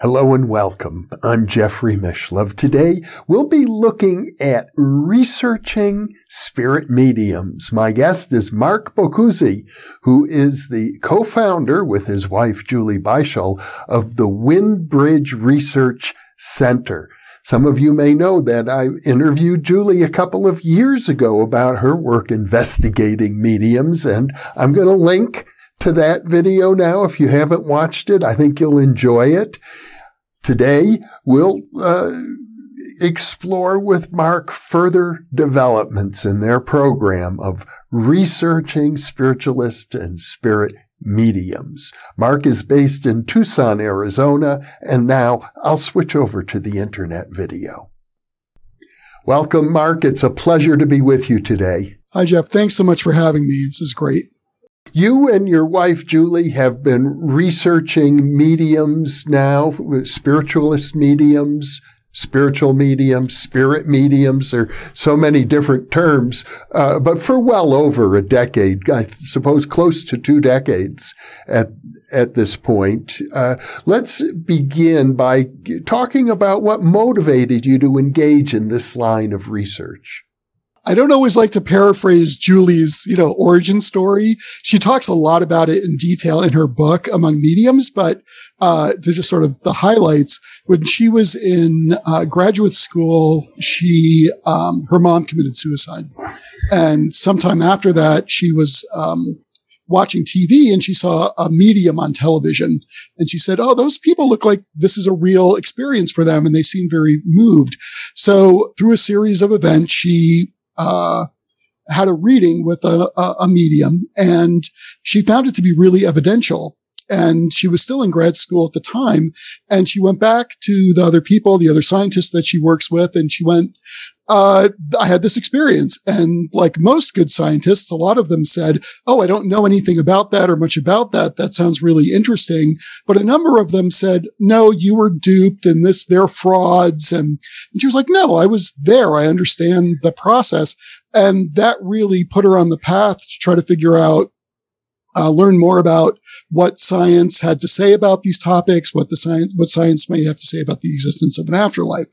Hello and welcome. I'm Jeffrey Mishlove. Today we'll be looking at researching spirit mediums. My guest is Mark Boccuzzi, who is the co-founder with his wife Julie Beischel of the Windbridge Research Center. Some of you may know that I interviewed Julie a couple of years ago about her work investigating mediums, and I'm going to link to that video now. If you haven't watched it, I think you'll enjoy it. Today, we'll uh, explore with Mark further developments in their program of researching spiritualist and spirit mediums. Mark is based in Tucson, Arizona, and now I'll switch over to the internet video. Welcome, Mark. It's a pleasure to be with you today. Hi, Jeff. Thanks so much for having me. This is great. You and your wife, Julie, have been researching mediums now, spiritualist mediums, spiritual mediums, spirit mediums, or so many different terms, uh, but for well over a decade, I suppose close to two decades at, at this point. Uh, let's begin by talking about what motivated you to engage in this line of research. I don't always like to paraphrase Julie's, you know, origin story. She talks a lot about it in detail in her book Among Mediums, but uh, to just sort of the highlights, when she was in uh, graduate school, she um, her mom committed suicide, and sometime after that, she was um, watching TV and she saw a medium on television, and she said, "Oh, those people look like this is a real experience for them, and they seem very moved." So, through a series of events, she uh, had a reading with a, a, a medium and she found it to be really evidential and she was still in grad school at the time. And she went back to the other people, the other scientists that she works with, and she went, uh, I had this experience. And like most good scientists, a lot of them said, Oh, I don't know anything about that or much about that. That sounds really interesting. But a number of them said, no, you were duped and this, they're frauds. And, and she was like, no, I was there. I understand the process. And that really put her on the path to try to figure out uh, learn more about what science had to say about these topics, what the science, what science may have to say about the existence of an afterlife.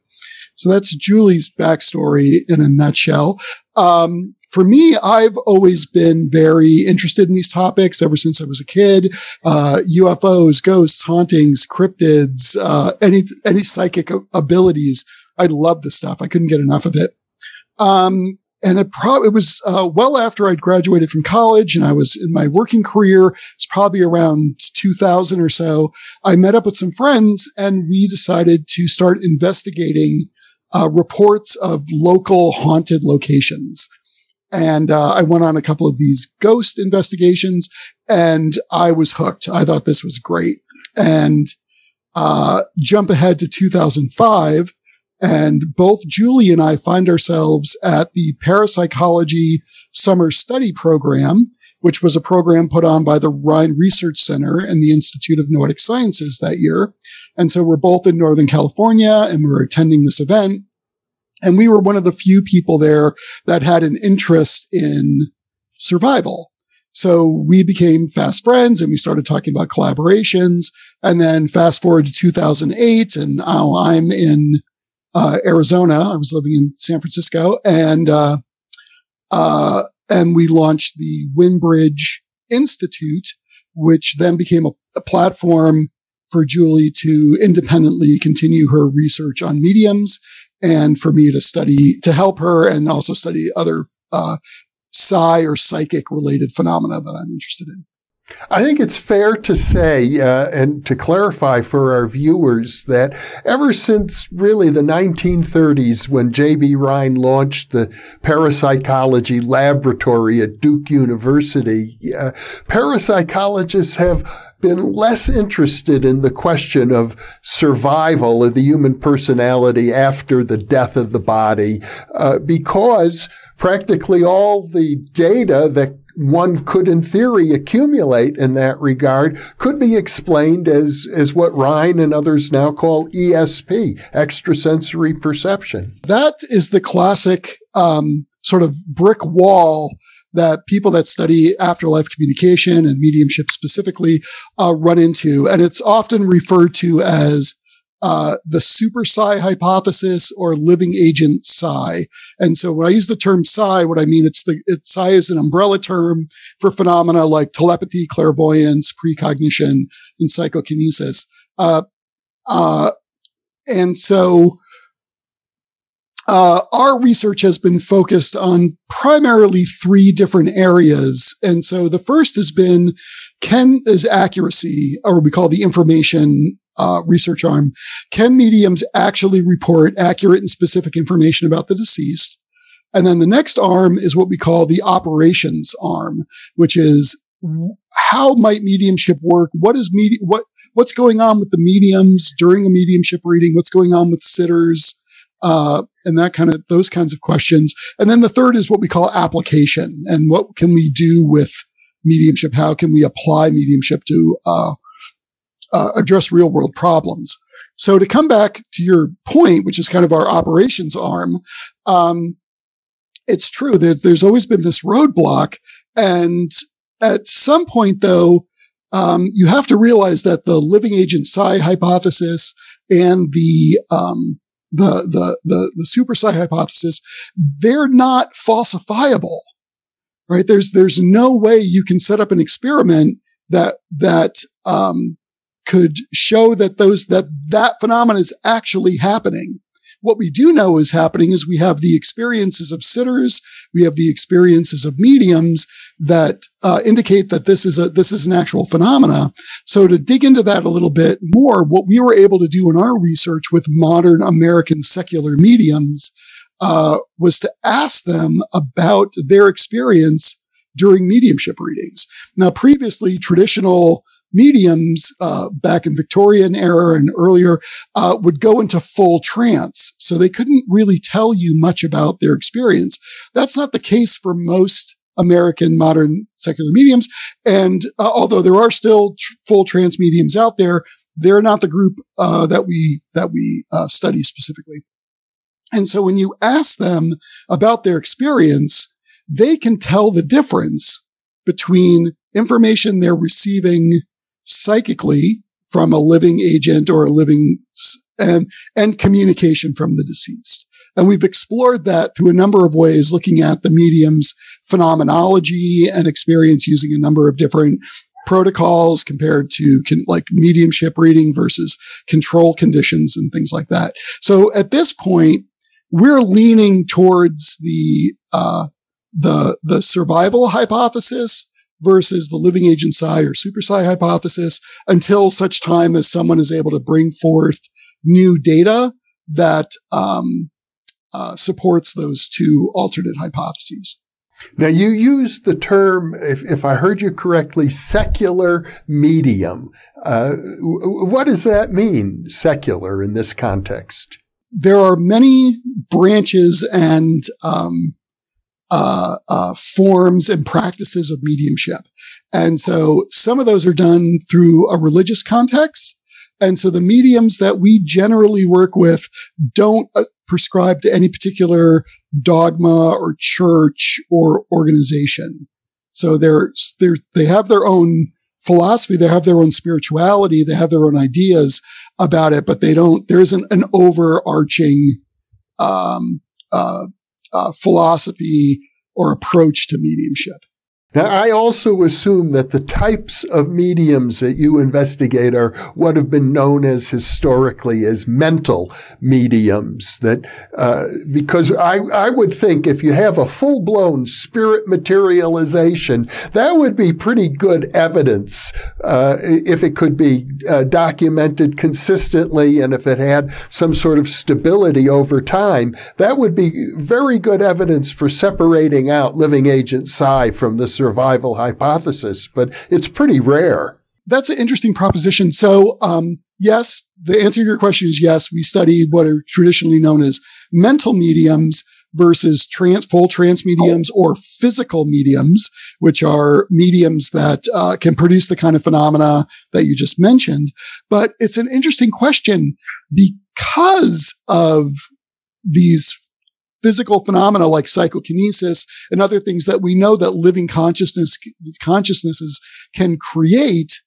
So that's Julie's backstory in a nutshell. Um, for me, I've always been very interested in these topics ever since I was a kid. Uh, UFOs, ghosts, hauntings, cryptids, uh, any any psychic abilities. I love this stuff. I couldn't get enough of it. Um, and it probably it was uh, well after I'd graduated from college and I was in my working career. It's probably around 2000 or so. I met up with some friends and we decided to start investigating uh, reports of local haunted locations. And uh, I went on a couple of these ghost investigations and I was hooked. I thought this was great. And uh, jump ahead to 2005. And both Julie and I find ourselves at the parapsychology summer study program, which was a program put on by the Rhine Research Center and the Institute of Noetic Sciences that year. And so we're both in Northern California and we we're attending this event. And we were one of the few people there that had an interest in survival. So we became fast friends and we started talking about collaborations. And then fast forward to 2008 and now I'm in uh, Arizona. I was living in San Francisco and, uh, uh, and we launched the Windbridge Institute, which then became a, a platform for Julie to independently continue her research on mediums and for me to study, to help her and also study other, uh, psi or psychic related phenomena that I'm interested in. I think it's fair to say uh, and to clarify for our viewers that ever since really the 1930s, when J.B. Rhine launched the parapsychology laboratory at Duke University, uh, parapsychologists have been less interested in the question of survival of the human personality after the death of the body uh, because practically all the data that one could in theory accumulate in that regard could be explained as, as what Rhine and others now call ESP, extrasensory perception. That is the classic um, sort of brick wall that people that study afterlife communication and mediumship specifically uh, run into. And it's often referred to as uh, the super psi hypothesis or living agent psi. And so when I use the term psi, what I mean, it's the, it's psi is an umbrella term for phenomena like telepathy, clairvoyance, precognition, and psychokinesis. Uh, uh, and so, uh, our research has been focused on primarily three different areas. And so the first has been, can is accuracy, or we call the information uh, research arm, can mediums actually report accurate and specific information about the deceased? And then the next arm is what we call the operations arm, which is how might mediumship work? What is media, what, what's going on with the mediums during a mediumship reading? What's going on with sitters? Uh, and that kind of, those kinds of questions. And then the third is what we call application and what can we do with mediumship? How can we apply mediumship to, uh, uh, address real world problems. So to come back to your point, which is kind of our operations arm, um, it's true that there's always been this roadblock. And at some point, though, um, you have to realize that the living agent psi hypothesis and the um, the the the the super psi hypothesis they're not falsifiable, right? There's there's no way you can set up an experiment that that um, could show that those, that that phenomenon is actually happening. What we do know is happening is we have the experiences of sitters, we have the experiences of mediums that uh, indicate that this is a this is an actual phenomena. So to dig into that a little bit more, what we were able to do in our research with modern American secular mediums uh, was to ask them about their experience during mediumship readings. Now, previously, traditional mediums uh, back in Victorian era and earlier uh, would go into full trance, so they couldn't really tell you much about their experience. That's not the case for most American modern secular mediums, and uh, although there are still tr- full trance mediums out there, they're not the group uh, that we that we uh, study specifically. And so when you ask them about their experience, they can tell the difference between information they're receiving psychically from a living agent or a living and, and communication from the deceased. And we've explored that through a number of ways, looking at the medium's phenomenology and experience using a number of different protocols compared to con- like mediumship reading versus control conditions and things like that. So at this point, we're leaning towards the, uh, the, the survival hypothesis versus the living agent psi or super psi hypothesis until such time as someone is able to bring forth new data that um, uh, supports those two alternate hypotheses. Now, you used the term, if, if I heard you correctly, secular medium. Uh, what does that mean, secular, in this context? There are many branches and um, uh, uh, forms and practices of mediumship. And so some of those are done through a religious context. And so the mediums that we generally work with don't uh, prescribe to any particular dogma or church or organization. So they're, they're, they have their own philosophy. They have their own spirituality. They have their own ideas about it, but they don't, there isn't an overarching, um, uh, uh, philosophy or approach to mediumship. Now, I also assume that the types of mediums that you investigate are what have been known as historically as mental mediums. That uh, because I I would think if you have a full blown spirit materialization, that would be pretty good evidence uh, if it could be uh, documented consistently and if it had some sort of stability over time. That would be very good evidence for separating out living agent psi from the survival hypothesis, but it's pretty rare. That's an interesting proposition. So, um, yes, the answer to your question is yes. We studied what are traditionally known as mental mediums versus trans, full trance mediums or physical mediums, which are mediums that uh, can produce the kind of phenomena that you just mentioned. But it's an interesting question because of these physical phenomena like psychokinesis and other things that we know that living consciousness consciousnesses can create.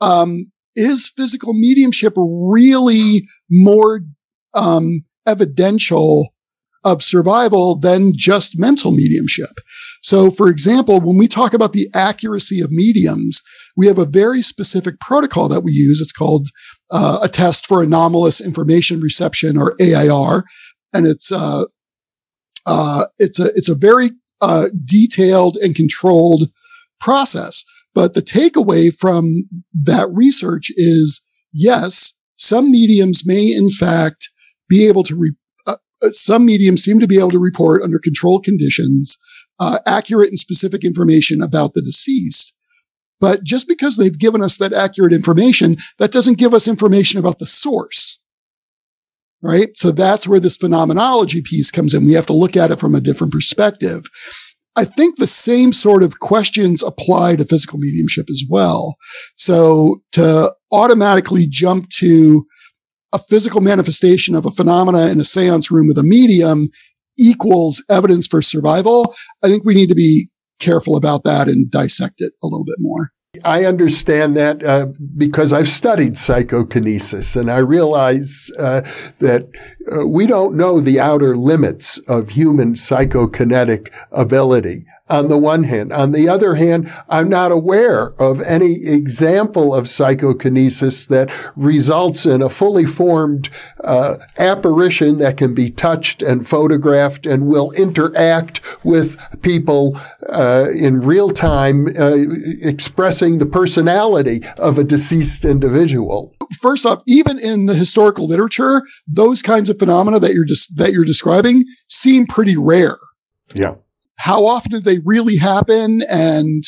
Um, is physical mediumship really more um, evidential of survival than just mental mediumship. So, for example, when we talk about the accuracy of mediums, we have a very specific protocol that we use. It's called uh, a test for anomalous information reception, or AIR, and it's uh, uh, it's a it's a very uh, detailed and controlled process. But the takeaway from that research is yes, some mediums may in fact be able to re- uh, uh, some mediums seem to be able to report under controlled conditions uh, accurate and specific information about the deceased. But just because they've given us that accurate information, that doesn't give us information about the source. Right. So that's where this phenomenology piece comes in. We have to look at it from a different perspective. I think the same sort of questions apply to physical mediumship as well. So to automatically jump to a physical manifestation of a phenomena in a seance room with a medium equals evidence for survival, I think we need to be careful about that and dissect it a little bit more. I understand that uh, because I've studied psychokinesis and I realize uh, that uh, we don't know the outer limits of human psychokinetic ability on the one hand. On the other hand, I'm not aware of any example of psychokinesis that results in a fully formed uh, apparition that can be touched and photographed and will interact with people uh, in real time, uh, expressing the personality of a deceased individual. First off, even in the historical literature, those kinds of phenomena that you're des- that you're describing seem pretty rare. Yeah how often do they really happen and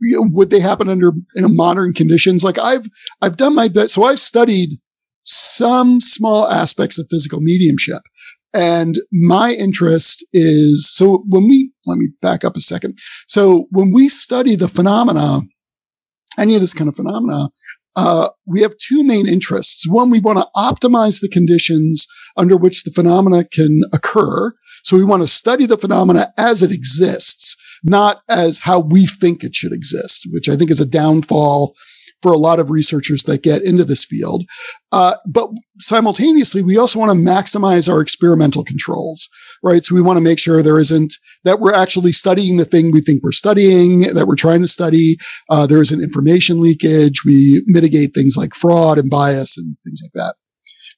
would they happen under you know, modern conditions? Like I've, I've done my best. So I've studied some small aspects of physical mediumship. And my interest is, so when we, let me back up a second. So when we study the phenomena, any of this kind of phenomena, uh, we have two main interests. One, we want to optimize the conditions under which the phenomena can occur. So we want to study the phenomena as it exists, not as how we think it should exist, which I think is a downfall for a lot of researchers that get into this field. Uh, but simultaneously, we also want to maximize our experimental controls, right? So we want to make sure there isn't that we're actually studying the thing we think we're studying, that we're trying to study. Uh, there isn't information leakage. We mitigate things like fraud and bias and things like that.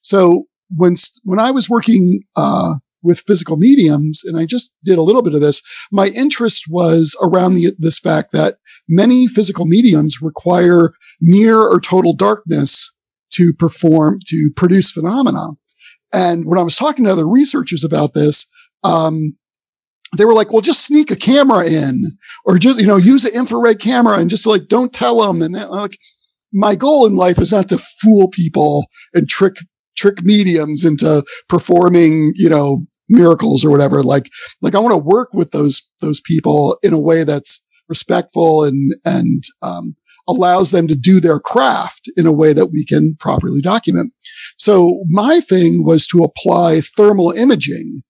So when when I was working uh, with physical mediums, and I just did a little bit of this, my interest was around the, this fact that many physical mediums require near or total darkness to perform, to produce phenomena. And when I was talking to other researchers about this, um, they were like, well, just sneak a camera in or just, you know, use an infrared camera and just like, don't tell them. And like, my goal in life is not to fool people and trick, trick mediums into performing, you know, miracles or whatever. Like, like I want to work with those, those people in a way that's respectful and, and, um, allows them to do their craft in a way that we can properly document. So my thing was to apply thermal imaging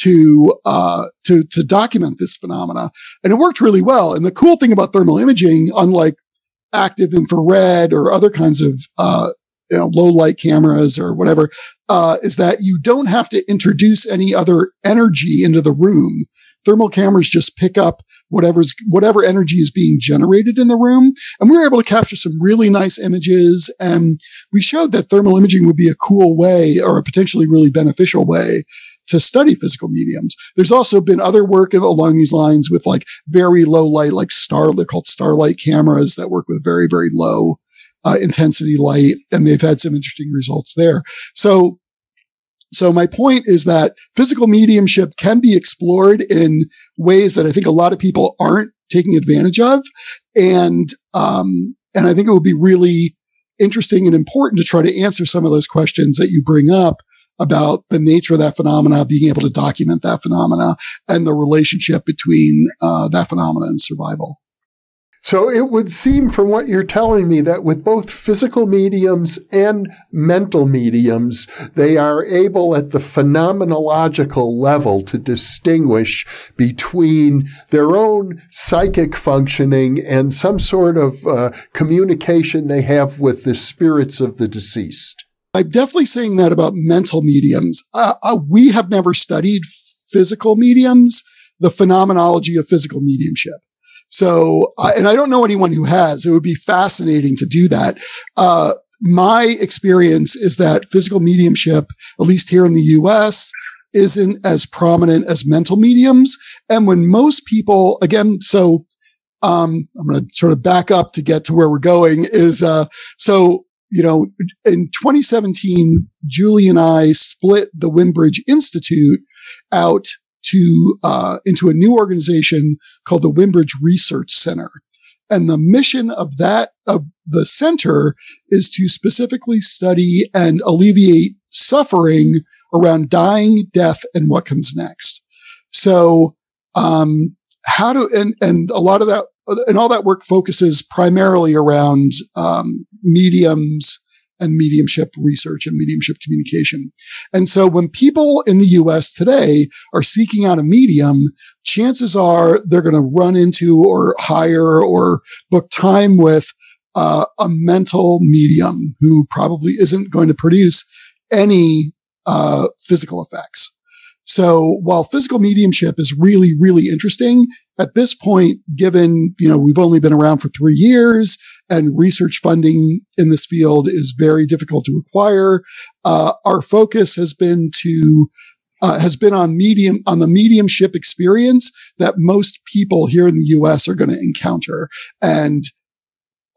to uh, to to document this phenomena, and it worked really well. And the cool thing about thermal imaging, unlike active infrared or other kinds of uh, you know, low light cameras or whatever, uh, is that you don't have to introduce any other energy into the room. Thermal cameras just pick up whatever's, whatever energy is being generated in the room. And we were able to capture some really nice images. And we showed that thermal imaging would be a cool way or a potentially really beneficial way to study physical mediums. There's also been other work along these lines with like very low light, like star, they're called starlight cameras that work with very, very low uh, intensity light. And they've had some interesting results there. So so my point is that physical mediumship can be explored in ways that I think a lot of people aren't taking advantage of. And, um, and I think it would be really interesting and important to try to answer some of those questions that you bring up about the nature of that phenomena, being able to document that phenomena, and the relationship between uh, that phenomena and survival. So it would seem from what you're telling me that with both physical mediums and mental mediums, they are able at the phenomenological level to distinguish between their own psychic functioning and some sort of uh, communication they have with the spirits of the deceased. I'm definitely saying that about mental mediums. Uh, uh, we have never studied physical mediums, the phenomenology of physical mediumship. So, and I don't know anyone who has. It would be fascinating to do that. Uh, my experience is that physical mediumship, at least here in the US, isn't as prominent as mental mediums. And when most people, again, so um, I'm going to sort of back up to get to where we're going is, uh, so, you know, in 2017, Julie and I split the Windbridge Institute out to uh, into a new organization called the Windbridge Research Center. And the mission of that of the center is to specifically study and alleviate suffering around dying, death, and what comes next. So, um, how to and and a lot of that and all that work focuses primarily around um, mediums and mediumship research and mediumship communication. And so when people in the US today are seeking out a medium, chances are they're going to run into or hire or book time with uh, a mental medium who probably isn't going to produce any uh, physical effects. So while physical mediumship is really, really interesting, at this point, given, you know, we've only been around for three years and research funding in this field is very difficult to acquire, uh, our focus has been to uh, has been on medium on the mediumship experience that most people here in the U.S. are going to encounter, and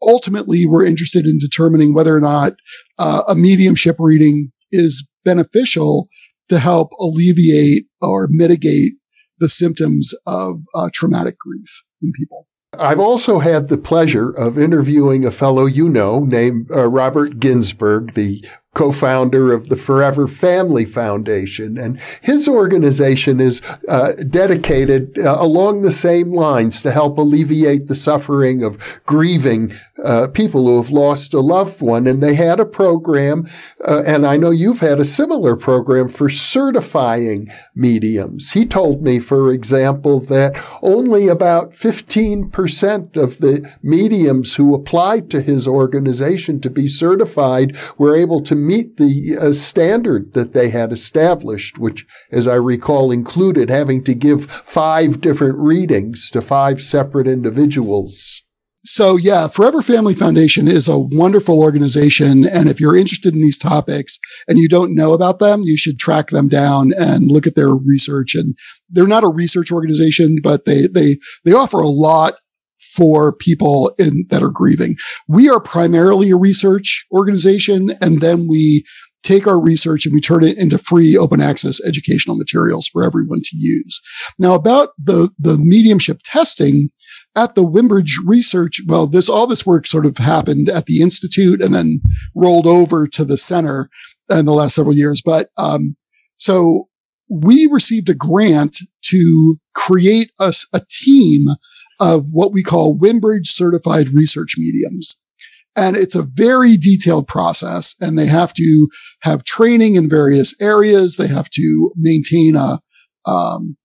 ultimately, we're interested in determining whether or not uh, a mediumship reading is beneficial to help alleviate or mitigate the symptoms of uh, traumatic grief in people. I've also had the pleasure of interviewing a fellow you know named uh, Robert Ginsberg, the co-founder of the Forever Family Foundation. And his organization is uh, dedicated uh, along the same lines to help alleviate the suffering of grieving uh, people who have lost a loved one. And they had a program, uh, and I know you've had a similar program for certifying mediums. He told me, for example, that only about 15% of the mediums who applied to his organization to be certified were able to meet the uh, standard that they had established, which, as I recall, included having to give five different readings to five separate individuals. So yeah, Forever Family Foundation is a wonderful organization. And if you're interested in these topics and you don't know about them, you should track them down and look at their research. And they're not a research organization, but they, they, they offer a lot for people in, that are grieving. We are primarily a research organization and then we take our research and we turn it into free open access educational materials for everyone to use. Now about the, the mediumship testing at the Windbridge research, well, this, all this work sort of happened at the Institute and then rolled over to the center in the last several years. But, um, so we received a grant to create us a, a team of what we call Windbridge certified research mediums. And it's a very detailed process and they have to have training in various areas. They have to maintain a, um,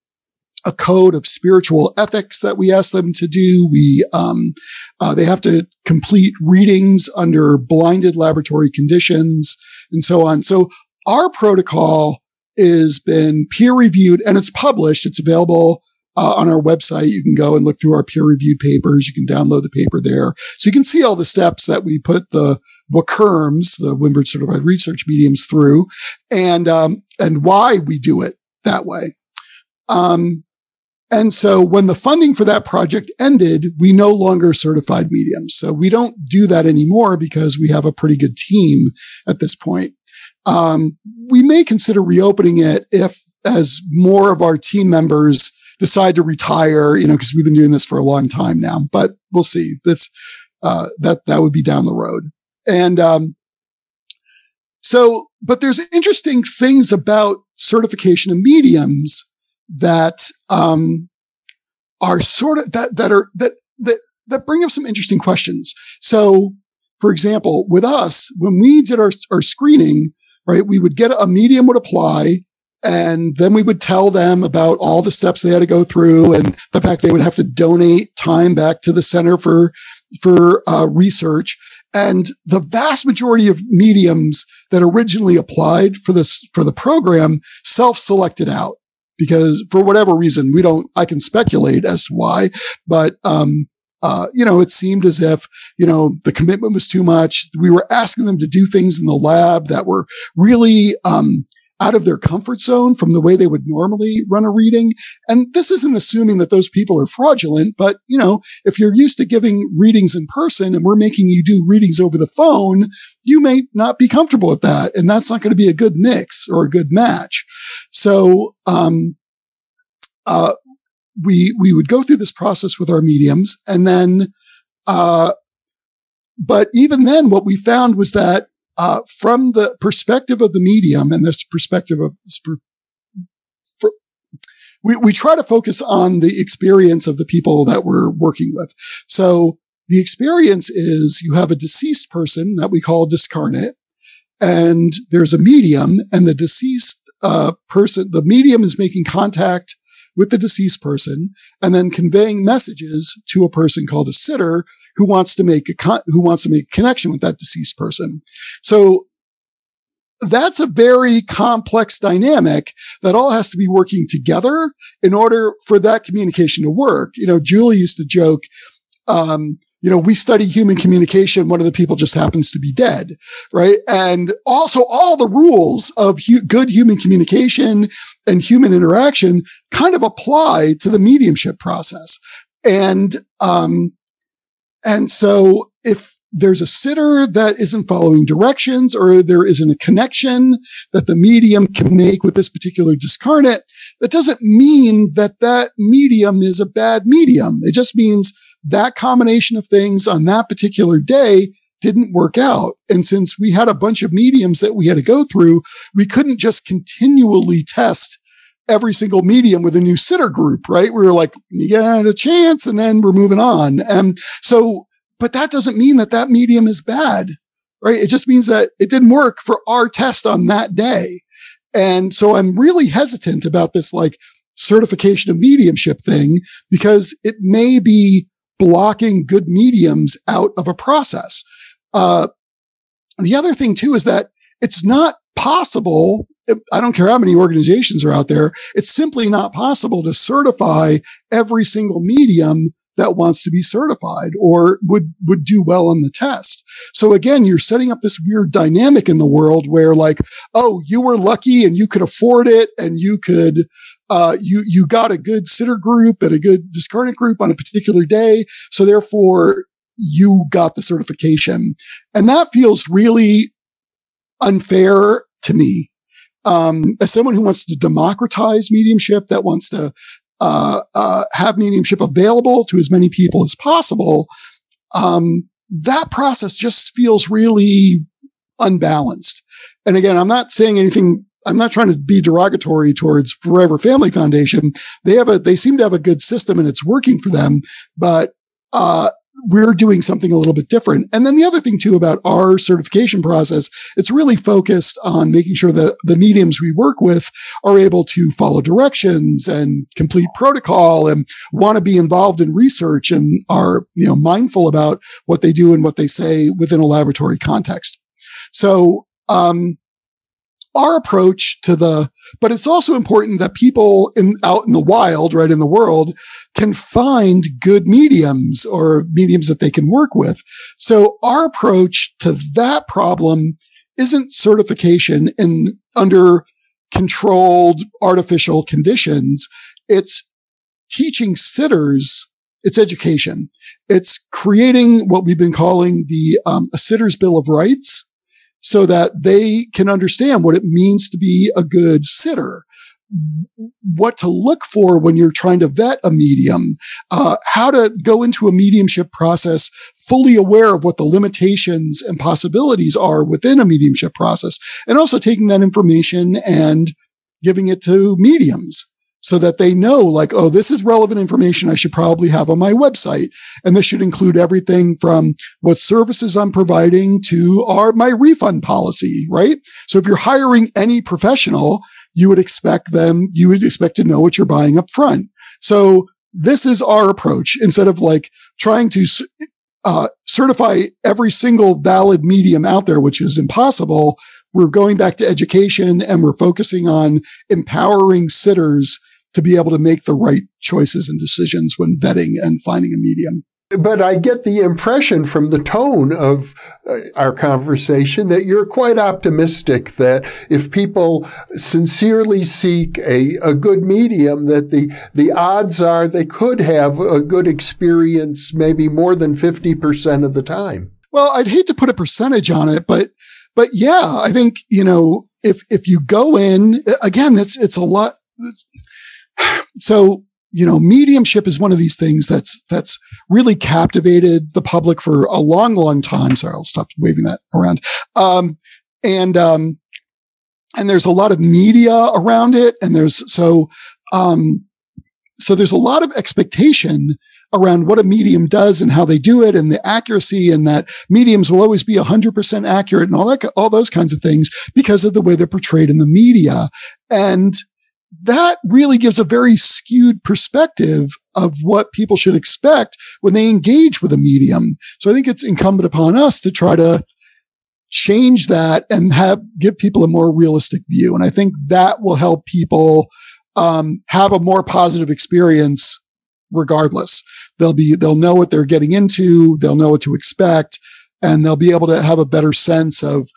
a code of spiritual ethics that we ask them to do. We, um, uh, they have to complete readings under blinded laboratory conditions and so on. So our protocol has been peer reviewed and it's published. It's available uh, on our website. You can go and look through our peer reviewed papers. You can download the paper there. So you can see all the steps that we put the WCRMs, the Windbridge Certified Research Mediums through and, um, and why we do it that way. Um, and so when the funding for that project ended, we no longer certified mediums. So we don't do that anymore because we have a pretty good team at this point. Um, we may consider reopening it if as more of our team members decide to retire, you know, because we've been doing this for a long time now, but we'll see. That's, uh, that, that would be down the road. And, um, so but there's interesting things about certification of mediums that um, are sort of that that are that that that bring up some interesting questions. So, for example, with us, when we did our our screening, right, we would get a medium would apply, and then we would tell them about all the steps they had to go through and the fact they would have to donate time back to the center for for uh, research. And the vast majority of mediums that originally applied for this for the program self-selected out because for whatever reason we don't. I can speculate as to why, but um, uh, you know, it seemed as if, you know, the commitment was too much. We were asking them to do things in the lab that were really, um, out of their comfort zone from the way they would normally run a reading. And this isn't assuming that those people are fraudulent, but you know, if you're used to giving readings in person and we're making you do readings over the phone, you may not be comfortable with that. And that's not going to be a good mix or a good match. So, um, uh, we, we would go through this process with our mediums and then, uh, but even then, what we found was that uh, from the perspective of the medium and this perspective of we, we try to focus on the experience of the people that we're working with. So the experience is you have a deceased person that we call discarnate and there's a medium and the deceased uh, person, the medium is making contact with the deceased person and then conveying messages to a person called a sitter who wants to make a con- who wants to make a connection with that deceased person. So that's a very complex dynamic that all has to be working together in order for that communication to work. You know, Julie used to joke, um, you know, we study human communication. One of the people just happens to be dead, right? And also all the rules of hu- good human communication and human interaction kind of apply to the mediumship process. And, um, and so if there's a sitter that isn't following directions or there isn't a connection that the medium can make with this particular discarnate, that doesn't mean that that medium is a bad medium. It just means that combination of things on that particular day didn't work out. And since we had a bunch of mediums that we had to go through, we couldn't just continually test every single medium with a new sitter group, right? We were like, you got a chance and then we're moving on. And so, but that doesn't mean that that medium is bad, right? It just means that it didn't work for our test on that day. And so I'm really hesitant about this like certification of mediumship thing because it may be blocking good mediums out of a process. Uh, the other thing too is that it's not possible. I don't care how many organizations are out there. It's simply not possible to certify every single medium that wants to be certified or would, would do well on the test. So again, you're setting up this weird dynamic in the world where like, oh, you were lucky and you could afford it and you could, uh, you, you got a good sitter group and a good discarnate group on a particular day. So therefore you got the certification. And that feels really unfair to me. Um, as someone who wants to democratize mediumship, that wants to uh, uh, have mediumship available to as many people as possible, um, that process just feels really unbalanced. And again, I'm not saying anything. I'm not trying to be derogatory towards Forever Family Foundation. They have a, they seem to have a good system and it's working for them, but, uh, we're doing something a little bit different. And then the other thing too about our certification process, it's really focused on making sure that the mediums we work with are able to follow directions and complete protocol and want to be involved in research and are, you know, mindful about what they do and what they say within a laboratory context. So, um, our approach to the, but it's also important that people in out in the wild, right in the world can find good mediums or mediums that they can work with. So our approach to that problem isn't certification in under controlled artificial conditions. It's teaching sitters. It's education. It's creating what we've been calling the um, a sitter's bill of rights so that they can understand what it means to be a good sitter. what to look for when you're trying to vet a medium, uh, how to go into a mediumship process fully aware of what the limitations and possibilities are within a mediumship process, and also taking that information and giving it to mediums so that they know like, oh, this is relevant information I should probably have on my website. And this should include everything from what services I'm providing to our, my refund policy, right? So if you're hiring any professional, you would expect them, you would expect to know what you're buying up front. So this is our approach instead of like trying to uh, certify every single valid medium out there, which is impossible. We're going back to education and we're focusing on empowering sitters to be able to make the right choices and decisions when vetting and finding a medium. But I get the impression from the tone of uh, our conversation that you're quite optimistic that if people sincerely seek a, a good medium, that the, the odds are they could have a good experience maybe more than 50% of the time. Well, I'd hate to put a percentage on it, but, but yeah, I think, you know, if, if you go in, again, it's, it's a lot. So you know, mediumship is one of these things that's, that's really captivated the public for a long, long time. Sorry, I'll stop waving that around. Um, and, um, and there's a lot of media around it. And there's, so, um, so there's a lot of expectation around what a medium does and how they do it and the accuracy and that mediums will always be 100% accurate and all that, all those kinds of things because of the way they're portrayed in the media. And that really gives a very skewed perspective of what people should expect when they engage with a medium. So I think it's incumbent upon us to try to change that and have give people a more realistic view. And I think that will help people um, have a more positive experience regardless. They'll be they'll know what they're getting into, they'll know what to expect, and they'll be able to have a better sense of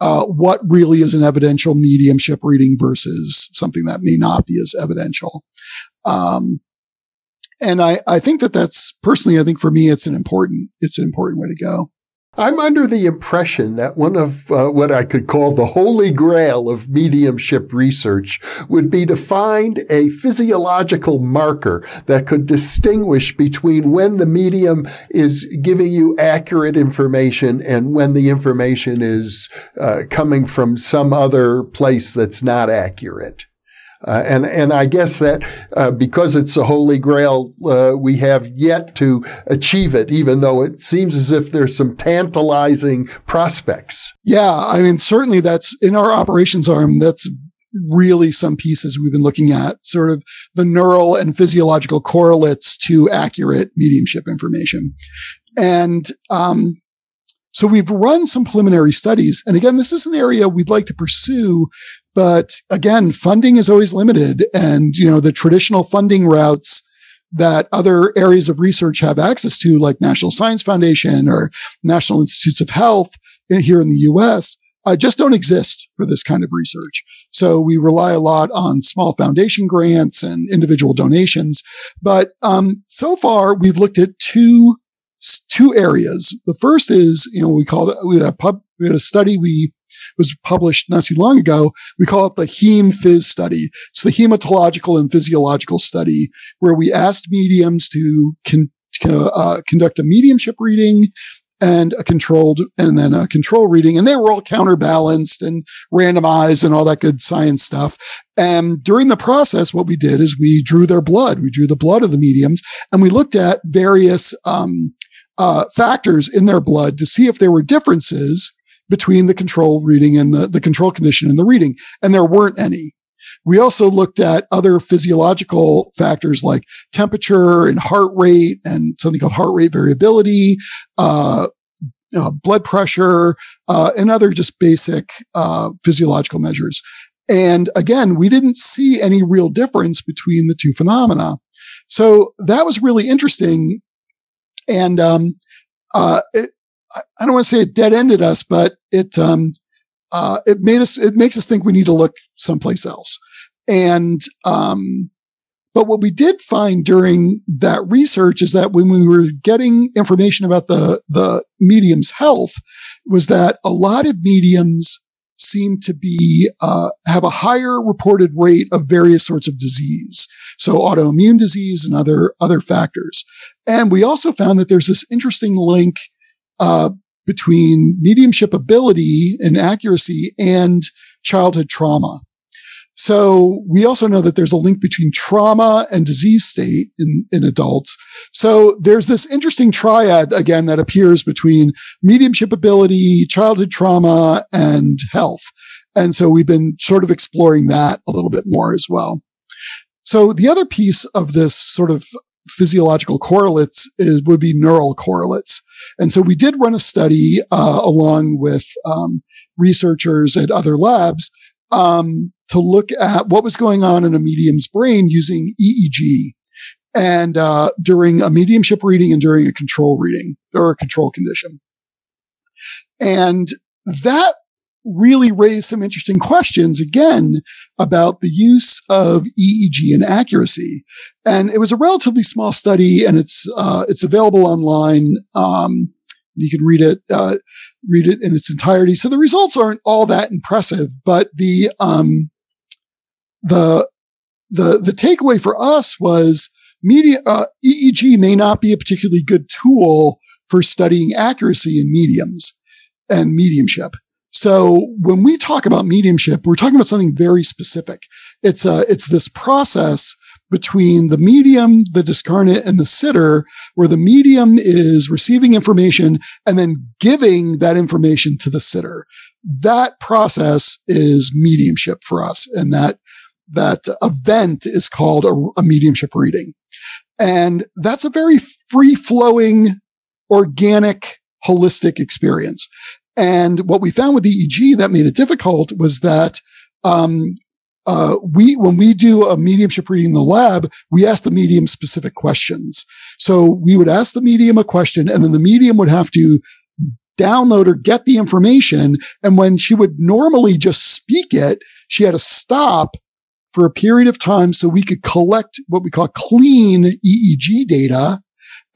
uh, what really is an evidential mediumship reading versus something that may not be as evidential. Um, and I, I think that that's personally, I think for me, it's an important, it's an important way to go. I'm under the impression that one of uh, what I could call the holy grail of mediumship research would be to find a physiological marker that could distinguish between when the medium is giving you accurate information and when the information is uh, coming from some other place that's not accurate. Uh, and and I guess that uh, because it's a holy grail, uh, we have yet to achieve it, even though it seems as if there's some tantalizing prospects. Yeah, I mean, certainly that's in our operations arm. That's really some pieces we've been looking at, sort of the neural and physiological correlates to accurate mediumship information, and um, so we've run some preliminary studies. And again, this is an area we'd like to pursue, but again, funding is always limited and, you know, the traditional funding routes that other areas of research have access to, like National Science Foundation or National Institutes of Health here in the US, uh, just don't exist for this kind of research. So we rely a lot on small foundation grants and individual donations. But um, so far, we've looked at two two areas. The first is, you know, we called it, we had a pub, we had a study we was published not too long ago. We call it the heme phys study. It's the hematological and physiological study where we asked mediums to con- uh, conduct a mediumship reading and a controlled and then a control reading and they were all counterbalanced and randomized and all that good science stuff and during the process what we did is we drew their blood we drew the blood of the mediums and we looked at various um, uh, factors in their blood to see if there were differences between the control reading and the, the control condition and the reading. And there weren't any. We also looked at other physiological factors like temperature and heart rate and something called heart rate variability, uh, uh, blood pressure, uh, and other just basic uh, physiological measures. And again, we didn't see any real difference between the two phenomena. So that was really interesting and um, uh, it, I don't want to say it dead ended us, but it um, uh, it made us it makes us think we need to look someplace else. And um, but what we did find during that research is that when we were getting information about the the medium's health, was that a lot of mediums seem to be uh, have a higher reported rate of various sorts of disease, so autoimmune disease and other other factors. And we also found that there's this interesting link uh, between mediumship ability and accuracy and childhood trauma. So we also know that there's a link between trauma and disease state in, in adults. So there's this interesting triad again that appears between mediumship ability, childhood trauma, and health. And so we've been sort of exploring that a little bit more as well. So the other piece of this sort of physiological correlates is, would be neural correlates. And so we did run a study uh, along with um, researchers at other labs um, to look at what was going on in a medium's brain using EEG and uh, during a mediumship reading and during a control reading or a control condition. And that really raised some interesting questions again about the use of EEG and accuracy. And it was a relatively small study and it's, uh, it's available online. Um, you can read it, uh, read it in its entirety. So the results aren't all that impressive, but the, um, the, the, the takeaway for us was media, uh, EEG may not be a particularly good tool for studying accuracy in mediums and mediumship. So when we talk about mediumship, we're talking about something very specific. It's a, it's this process between the medium, the discarnate, and the sitter, where the medium is receiving information and then giving that information to the sitter. That process is mediumship for us. And that, that event is called a, a mediumship reading. And that's a very free flowing, organic, holistic experience. And what we found with EEG that made it difficult was that um, uh, we when we do a mediumship reading in the lab, we ask the medium specific questions. So we would ask the medium a question, and then the medium would have to download or get the information. And when she would normally just speak it, she had to stop for a period of time so we could collect what we call clean EEG data.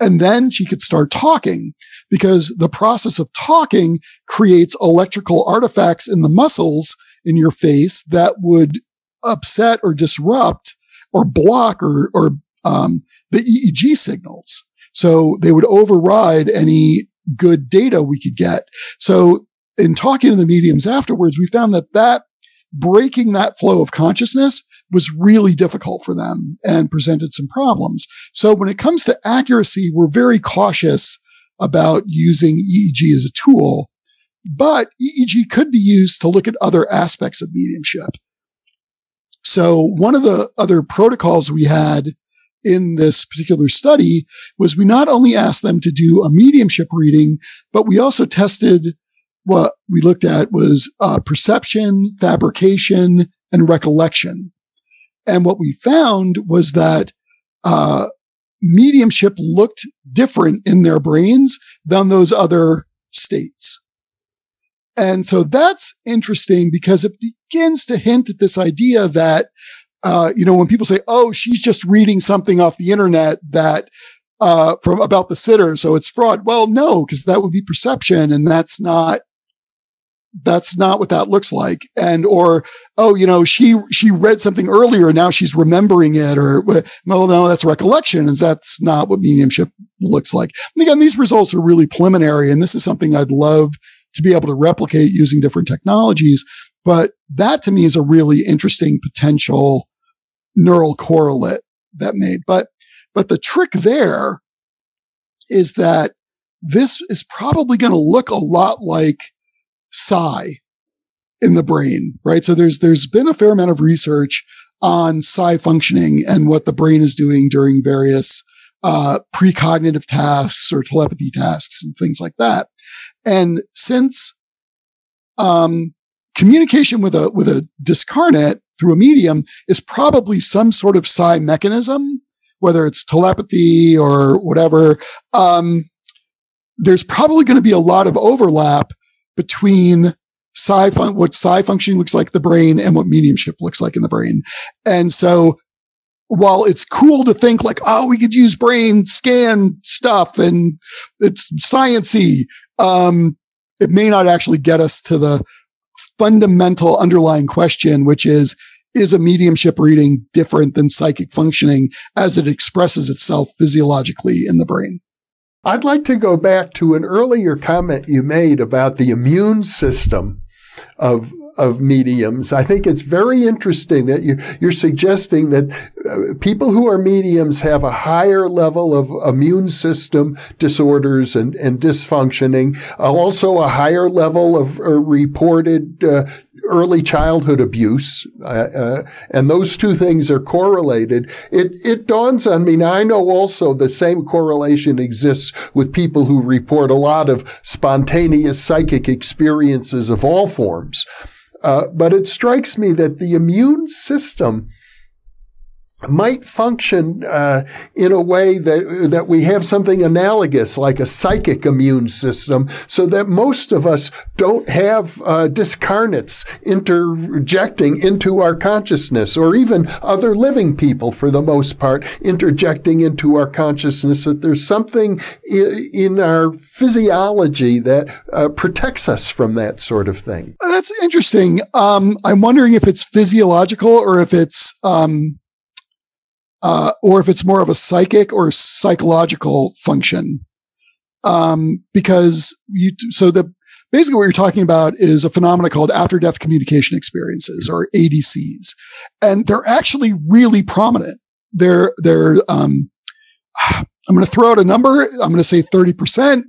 And then she could start talking because the process of talking creates electrical artifacts in the muscles in your face that would upset or disrupt or block or, or um, the EEG signals. So they would override any good data we could get. So in talking to the mediums afterwards, we found that that breaking that flow of consciousness was really difficult for them and presented some problems. So when it comes to accuracy, we're very cautious about using EEG as a tool, but EEG could be used to look at other aspects of mediumship. So one of the other protocols we had in this particular study was we not only asked them to do a mediumship reading, but we also tested what we looked at was uh, perception, fabrication, and recollection. And what we found was that uh, mediumship looked different in their brains than those other states. And so that's interesting because it begins to hint at this idea that, uh, you know, when people say, "Oh, she's just reading something off the internet that uh, from about the sitter, so it's fraud." Well, no, because that would be perception, and that's not that's not what that looks like. And, or, oh, you know, she, she read something earlier and now she's remembering it or, well, no, that's recollection. And that's not what mediumship looks like. And again, these results are really preliminary. And this is something I'd love to be able to replicate using different technologies. But that to me is a really interesting potential neural correlate that made. But, but the trick there is that this is probably going to look a lot like psi in the brain, right? So there's, there's been a fair amount of research on psi functioning and what the brain is doing during various, uh, precognitive tasks or telepathy tasks and things like that. And since, um, communication with a, with a discarnate through a medium is probably some sort of psi mechanism, whether it's telepathy or whatever. Um, there's probably going to be a lot of overlap between psi fun- what psi functioning looks like the brain and what mediumship looks like in the brain. And so while it's cool to think like, oh, we could use brain scan stuff and it's sciency, um, it may not actually get us to the fundamental underlying question, which is, is a mediumship reading different than psychic functioning as it expresses itself physiologically in the brain? I'd like to go back to an earlier comment you made about the immune system of of mediums. I think it's very interesting that you, are suggesting that uh, people who are mediums have a higher level of immune system disorders and, and dysfunctioning, uh, also a higher level of uh, reported uh, early childhood abuse, uh, uh, and those two things are correlated. It it dawns on me now. I know also the same correlation exists with people who report a lot of spontaneous psychic experiences of all forms. Uh, but it strikes me that the immune system might function uh, in a way that that we have something analogous, like a psychic immune system, so that most of us don't have uh, discarnates interjecting into our consciousness, or even other living people, for the most part, interjecting into our consciousness. That there's something in, in our physiology that uh, protects us from that sort of thing. That's interesting. Um, I'm wondering if it's physiological or if it's um uh, or if it's more of a psychic or psychological function. Um, because you, so the, basically what you're talking about is a phenomenon called after death communication experiences or ADCs. And they're actually really prominent. They're, they're, um, I'm going to throw out a number. I'm going to say 30%.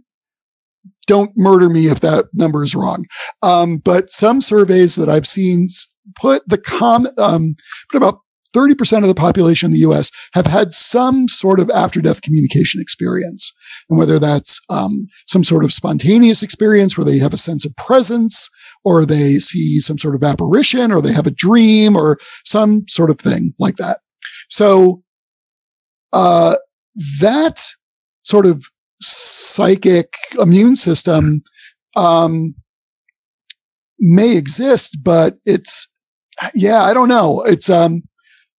Don't murder me if that number is wrong. Um, but some surveys that I've seen put the com, um, put about 30% of the population in the US have had some sort of after death communication experience. And whether that's um, some sort of spontaneous experience where they have a sense of presence, or they see some sort of apparition, or they have a dream, or some sort of thing like that. So, uh, that sort of psychic immune system, um, may exist, but it's, yeah, I don't know. It's, um,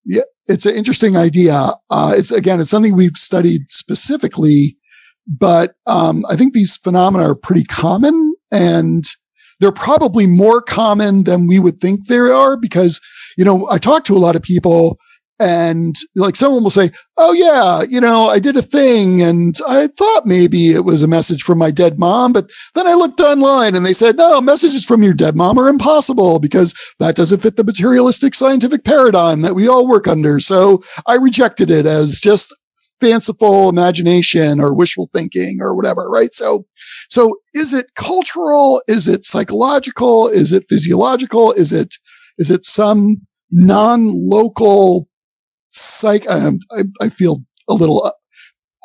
yeah, it's an interesting idea. Uh, it's again, it's something we've studied specifically, but um, I think these phenomena are pretty common, and they're probably more common than we would think they are because you know I talk to a lot of people and like someone will say, Oh yeah, you know, I did a thing and I thought maybe it was a message from my dead mom, but then I looked online and they said, no, messages from your dead mom are impossible because that doesn't fit the materialistic scientific paradigm that we all work under. So I rejected it as just fanciful imagination or wishful thinking or whatever, right? So, so is it cultural? Is it psychological? Is it physiological? Is it, is it some non-local psych. Um, I, I feel a little uh,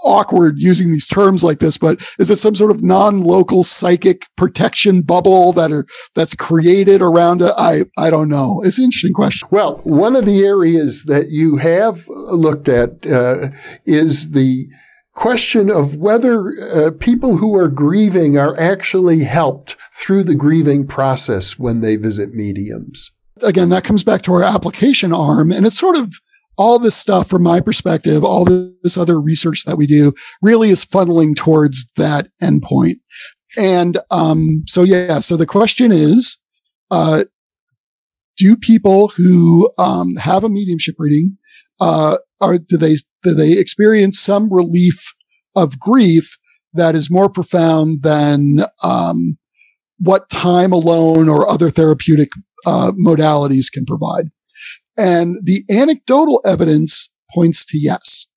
awkward using these terms like this, but is it some sort of non-local psychic protection bubble that are that's created around it? I I don't know. It's an interesting question. Well, one of the areas that you have looked at uh, is the question of whether uh, people who are grieving are actually helped through the grieving process when they visit mediums. Again, that comes back to our application arm, and it's sort of all this stuff from my perspective, all this other research that we do really is funneling towards that endpoint. And, um, so yeah, so the question is, uh, do people who, um, have a mediumship reading, uh, are, do they, do they experience some relief of grief that is more profound than, um, what time alone or other therapeutic, uh, modalities can provide? And the anecdotal evidence points to yes.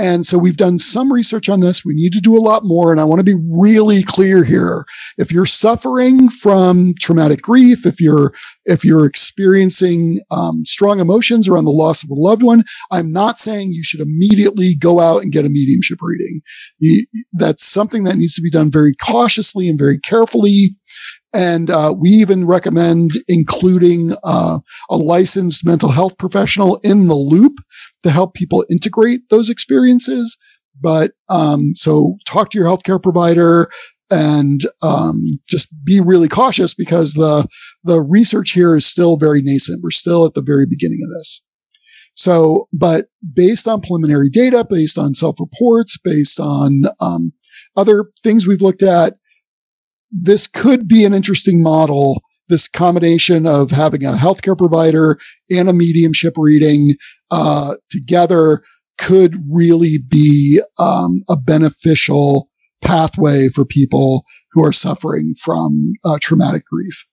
And so we've done some research on this. We need to do a lot more. And I want to be really clear here. If you're suffering from traumatic grief, if you're, if you're experiencing um, strong emotions around the loss of a loved one, I'm not saying you should immediately go out and get a mediumship reading. You, that's something that needs to be done very cautiously and very carefully. And uh, we even recommend including uh, a licensed mental health professional in the loop to help people integrate those experiences. But um, so talk to your healthcare provider and um, just be really cautious because the the research here is still very nascent. We're still at the very beginning of this. So, but based on preliminary data, based on self reports, based on um, other things we've looked at, this could be an interesting model this combination of having a healthcare provider and a mediumship reading uh, together could really be um, a beneficial pathway for people who are suffering from uh, traumatic grief.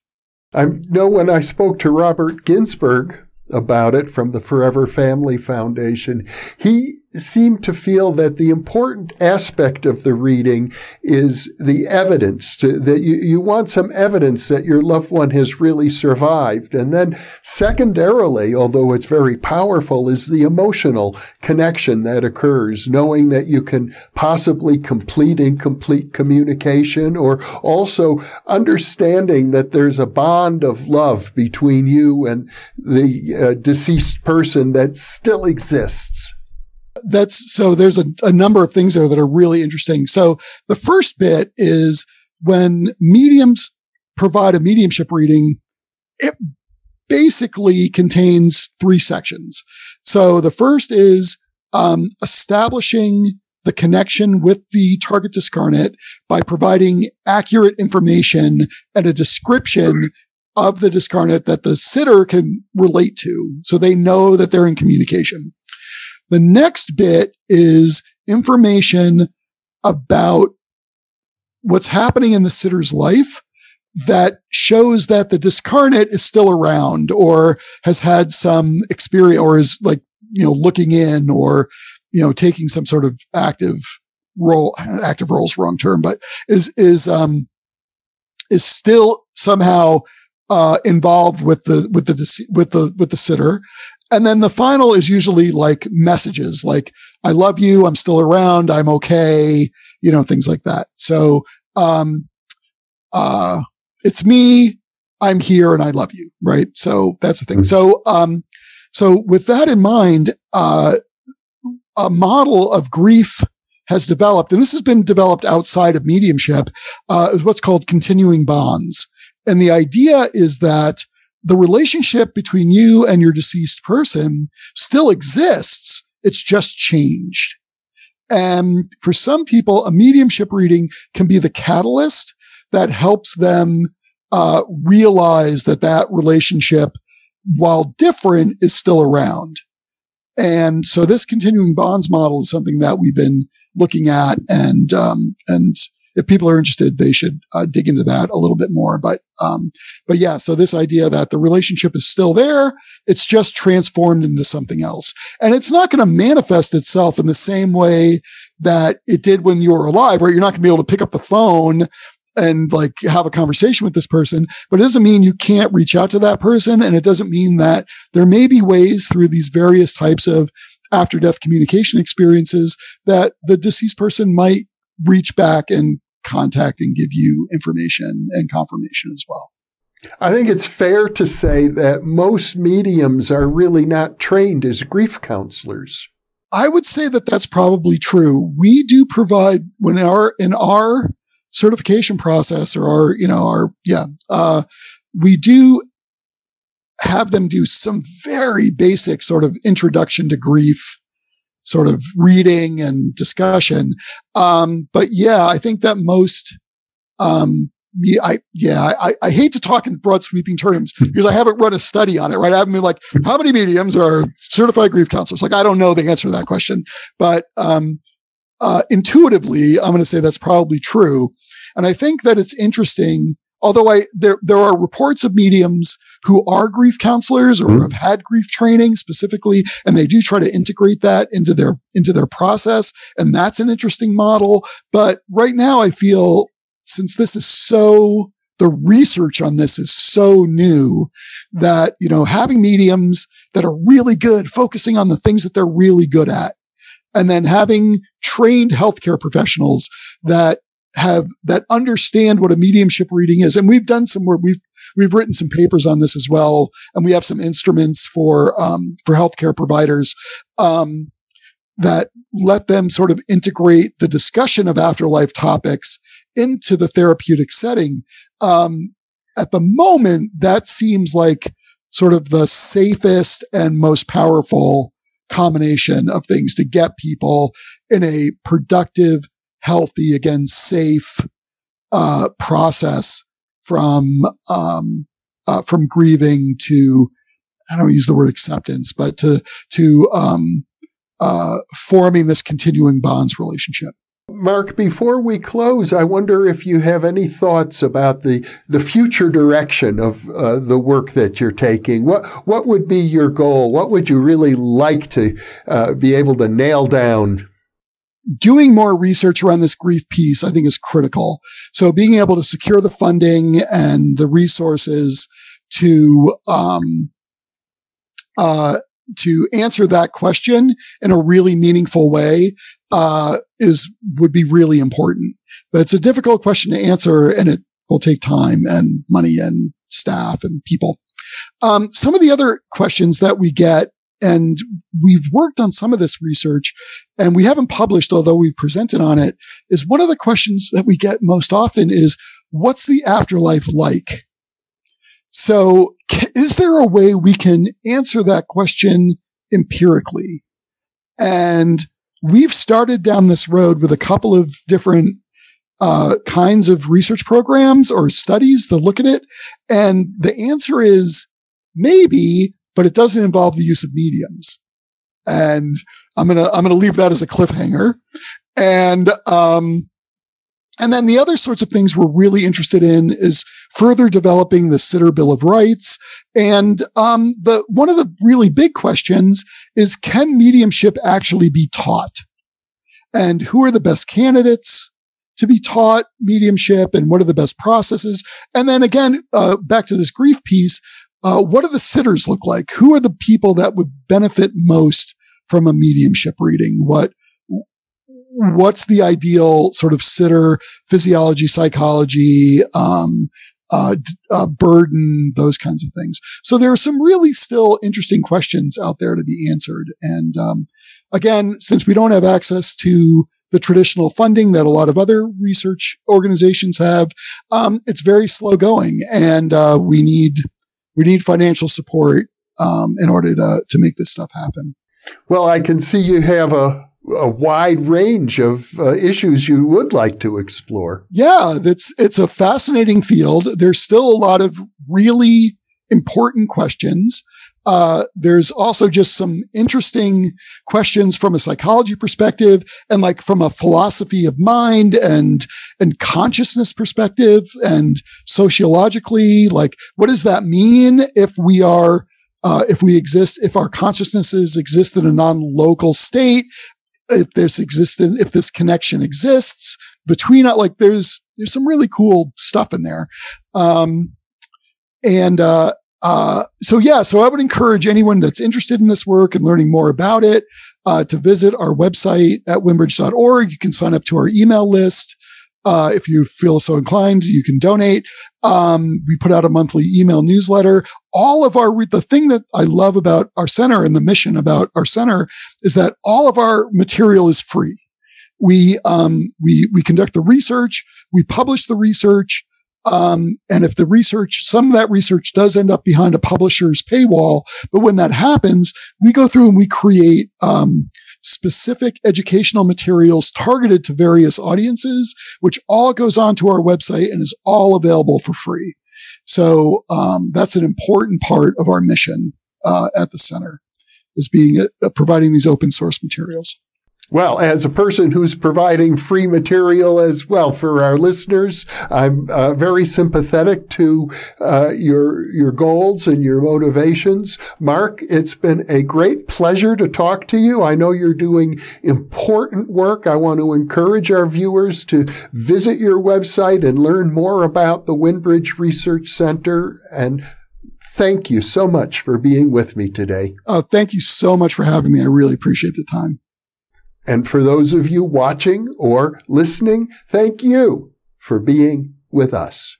I know when I spoke to Robert Ginsberg about it from the Forever Family Foundation, he seem to feel that the important aspect of the reading is the evidence to, that you, you want some evidence that your loved one has really survived. And then secondarily, although it's very powerful, is the emotional connection that occurs, knowing that you can possibly complete incomplete communication or also understanding that there's a bond of love between you and the uh, deceased person that still exists that's so there's a, a number of things there that are really interesting. So the first bit is when mediums provide a mediumship reading, it basically contains three sections. So the first is um, establishing the connection with the target discarnate by providing accurate information and a description of the discarnate that the sitter can relate to. So they know that they're in communication. The next bit is information about what's happening in the sitter's life that shows that the discarnate is still around or has had some experience or is like, you know, looking in or, you know, taking some sort of active role, active role's wrong term, but is, is, um, is still somehow, uh, involved with the, with the, with the, with the sitter. And then the final is usually like messages like, I love you. I'm still around. I'm okay. You know, things like that. So, um, uh, it's me. I'm here and I love you. Right. So that's the thing. Mm-hmm. So, um, so with that in mind, uh, a model of grief has developed, and this has been developed outside of mediumship, uh, is what's called continuing bonds. And the idea is that the relationship between you and your deceased person still exists. It's just changed. And for some people, a mediumship reading can be the catalyst that helps them uh, realize that that relationship, while different, is still around. And so this continuing bonds model is something that we've been looking at and, um, and if people are interested, they should uh, dig into that a little bit more. But, um, but yeah, so this idea that the relationship is still there, it's just transformed into something else. And it's not going to manifest itself in the same way that it did when you were alive, right? You're not going to be able to pick up the phone and like have a conversation with this person, but it doesn't mean you can't reach out to that person. And it doesn't mean that there may be ways through these various types of after death communication experiences that the deceased person might reach back and contact and give you information and confirmation as well. I think it's fair to say that most mediums are really not trained as grief counselors. I would say that that's probably true. We do provide when our in our certification process or our you know our yeah uh, we do have them do some very basic sort of introduction to grief sort of reading and discussion. Um, but yeah, I think that most, um, me, I, yeah, I, I hate to talk in broad sweeping terms because I haven't run a study on it, right? I haven't been like, how many mediums are certified grief counselors? Like, I don't know the answer to that question, but, um, uh, intuitively, I'm going to say that's probably true. And I think that it's interesting, although I, there, there are reports of mediums who are grief counselors or mm-hmm. have had grief training specifically, and they do try to integrate that into their into their process, and that's an interesting model. But right now, I feel since this is so the research on this is so new that you know having mediums that are really good focusing on the things that they're really good at and then having trained healthcare professionals that have that understand what a mediumship reading is and we've done some work we've we've written some papers on this as well, and we have some instruments for um, for healthcare providers um, that let them sort of integrate the discussion of afterlife topics into the therapeutic setting. Um, at the moment, that seems like sort of the safest and most powerful combination of things to get people in a productive, healthy, again, safe uh, process from um, uh, from grieving to I don't use the word acceptance, but to to um, uh, forming this continuing bonds relationship. Mark, before we close, I wonder if you have any thoughts about the, the future direction of uh, the work that you're taking. What what would be your goal? What would you really like to uh, be able to nail down? Doing more research around this grief piece, I think, is critical. So being able to secure the funding and the resources to um, uh, to answer that question in a really meaningful way uh, is would be really important. But it's a difficult question to answer, and it will take time and money and staff and people. Um, some of the other questions that we get, and we've worked on some of this research, and we haven't published, although we presented on it, is one of the questions that we get most often is, "What's the afterlife like?" So is there a way we can answer that question empirically? And we've started down this road with a couple of different uh, kinds of research programs or studies to look at it. And the answer is maybe, but it doesn't involve the use of mediums. And I'm to, I'm to leave that as a cliffhanger. And, um, and then the other sorts of things we're really interested in is further developing the Sitter Bill of Rights. And um, the one of the really big questions is can mediumship actually be taught? And who are the best candidates to be taught mediumship and what are the best processes? And then again, uh, back to this grief piece, uh, what do the sitters look like? Who are the people that would benefit most from a mediumship reading? What what's the ideal sort of sitter physiology, psychology, um, uh, uh, burden, those kinds of things. So there are some really still interesting questions out there to be answered. And um, again, since we don't have access to the traditional funding that a lot of other research organizations have, um, it's very slow going, and uh, we need we need financial support um, in order to to make this stuff happen. Well, I can see you have a a wide range of uh, issues you would like to explore. Yeah, that's it's a fascinating field. There's still a lot of really important questions. Uh, there's also just some interesting questions from a psychology perspective and like from a philosophy of mind and and consciousness perspective and sociologically like what does that mean if we are uh, if we exist, if our consciousnesses exist in a non-local state, if this existence, if this connection exists between like there's there's some really cool stuff in there. Um, and uh, uh, so yeah, so I would encourage anyone that's interested in this work and learning more about it uh, to visit our website at windbridge.org. You can sign up to our email list. Uh, if you feel so inclined, you can donate. Um, we put out a monthly email newsletter. All of our, the thing that I love about our center and the mission about our center is that all of our material is free. We, um, we, we conduct the research. We publish the research. Um, and if the research, some of that research does end up behind a publisher's paywall, but when that happens, we go through and we create um, specific educational materials targeted to various audiences, which all goes onto our website and is all available for free. So um, that's an important part of our mission uh, at the center, is being uh, providing these open source materials. Well, as a person who's providing free material as well for our listeners, I'm uh, very sympathetic to uh, your your goals and your motivations. Mark, it's been a great pleasure to talk to you. I know you're doing important work. I want to encourage our viewers to visit your website and learn more about the Windbridge Research Center and Thank you so much for being with me today. Oh, thank you so much for having me. I really appreciate the time. And for those of you watching or listening, thank you for being with us.